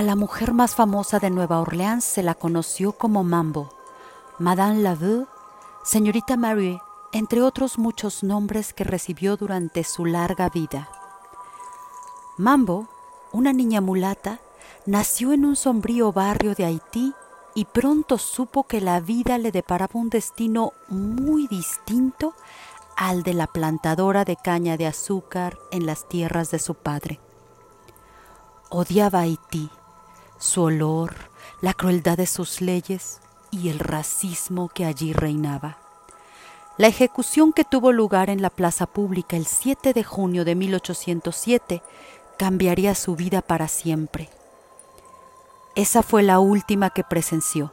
A la mujer más famosa de Nueva Orleans se la conoció como Mambo, Madame Laveux, señorita Marie, entre otros muchos nombres que recibió durante su larga vida. Mambo, una niña mulata, nació en un sombrío barrio de Haití y pronto supo que la vida le deparaba un destino muy distinto al de la plantadora de caña de azúcar en las tierras de su padre. Odiaba Haití, su olor, la crueldad de sus leyes y el racismo que allí reinaba. La ejecución que tuvo lugar en la plaza pública el 7 de junio de 1807 cambiaría su vida para siempre. Esa fue la última que presenció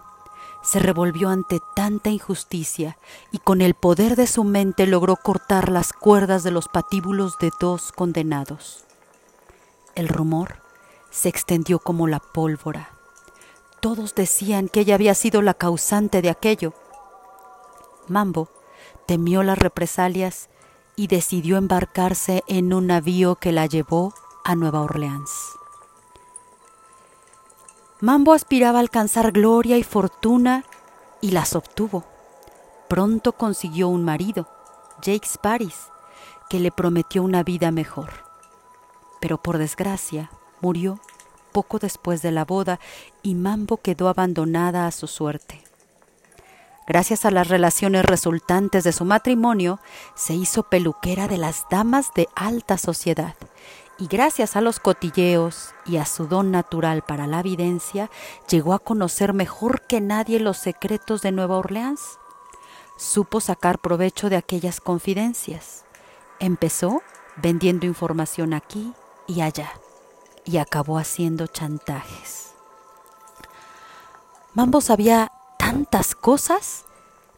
se revolvió ante tanta injusticia y con el poder de su mente logró cortar las cuerdas de los patíbulos de dos condenados. El rumor se extendió como la pólvora. Todos decían que ella había sido la causante de aquello. Mambo temió las represalias y decidió embarcarse en un navío que la llevó a Nueva Orleans. Mambo aspiraba a alcanzar gloria y fortuna y las obtuvo. Pronto consiguió un marido, Jake Paris, que le prometió una vida mejor. Pero por desgracia murió poco después de la boda y Mambo quedó abandonada a su suerte. Gracias a las relaciones resultantes de su matrimonio, se hizo peluquera de las damas de alta sociedad y gracias a los cotilleos y a su don natural para la evidencia, llegó a conocer mejor que nadie los secretos de Nueva Orleans. Supo sacar provecho de aquellas confidencias. Empezó vendiendo información aquí y allá y acabó haciendo chantajes. Mambo sabía tantas cosas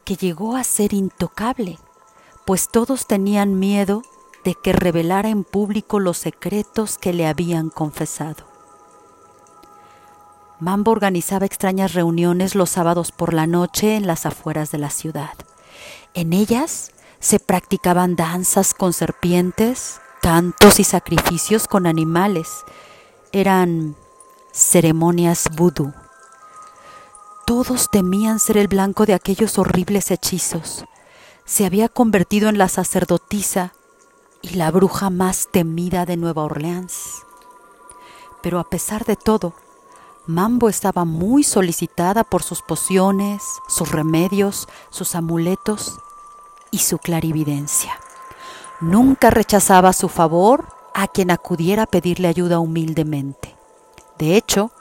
que llegó a ser intocable, pues todos tenían miedo de que revelara en público los secretos que le habían confesado. Mambo organizaba extrañas reuniones los sábados por la noche en las afueras de la ciudad. En ellas se practicaban danzas con serpientes, cantos y sacrificios con animales. Eran ceremonias vudú. Todos temían ser el blanco de aquellos horribles hechizos. Se había convertido en la sacerdotisa y la bruja más temida de Nueva Orleans. Pero a pesar de todo, Mambo estaba muy solicitada por sus pociones, sus remedios, sus amuletos y su clarividencia. Nunca rechazaba su favor a quien acudiera a pedirle ayuda humildemente. De hecho,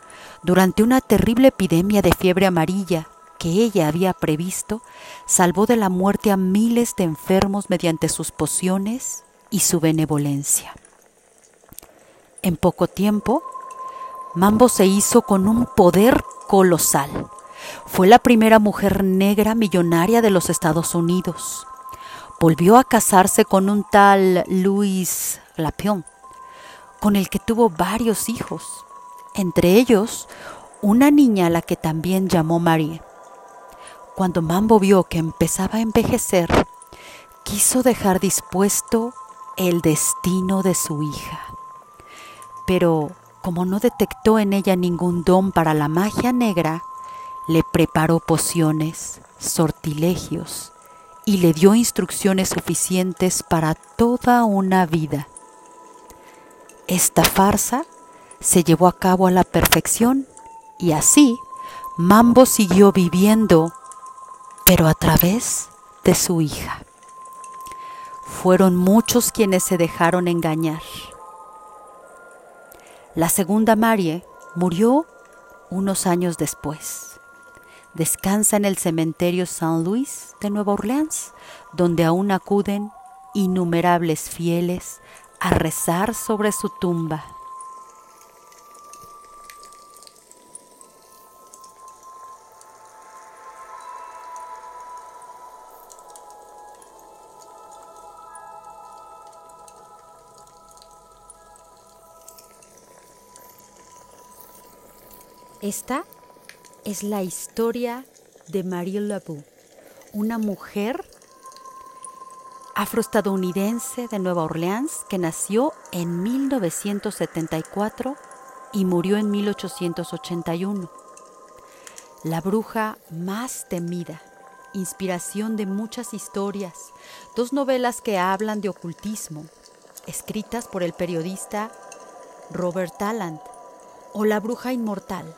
durante una terrible epidemia de fiebre amarilla que ella había previsto, salvó de la muerte a miles de enfermos mediante sus pociones y su benevolencia. En poco tiempo, Mambo se hizo con un poder colosal. Fue la primera mujer negra millonaria de los Estados Unidos. Volvió a casarse con un tal Luis Lapion, con el que tuvo varios hijos, entre ellos una niña a la que también llamó Marie. Cuando Mambo vio que empezaba a envejecer, quiso dejar dispuesto el destino de su hija. Pero como no detectó en ella ningún don para la magia negra, le preparó pociones, sortilegios y le dio instrucciones suficientes para toda una vida. Esta farsa se llevó a cabo a la perfección y así Mambo siguió viviendo, pero a través de su hija fueron muchos quienes se dejaron engañar. La segunda Marie murió unos años después. Descansa en el cementerio Saint Louis de Nueva Orleans, donde aún acuden innumerables fieles a rezar sobre su tumba. Esta es la historia de Marie Laveau, una mujer afroestadounidense de Nueva Orleans que nació en 1974 y murió en 1881. La bruja más temida, inspiración de muchas historias, dos novelas que hablan de ocultismo, escritas por el periodista Robert Tallant, o La bruja inmortal,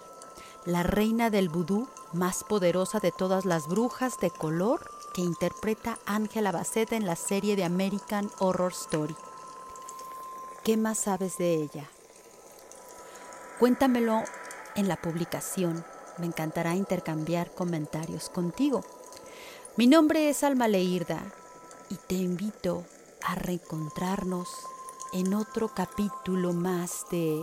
la reina del vudú más poderosa de todas las brujas de color que interpreta Ángela Bassett en la serie de American Horror Story. ¿Qué más sabes de ella? Cuéntamelo en la publicación. Me encantará intercambiar comentarios contigo. Mi nombre es Alma Leirda y te invito a reencontrarnos en otro capítulo más de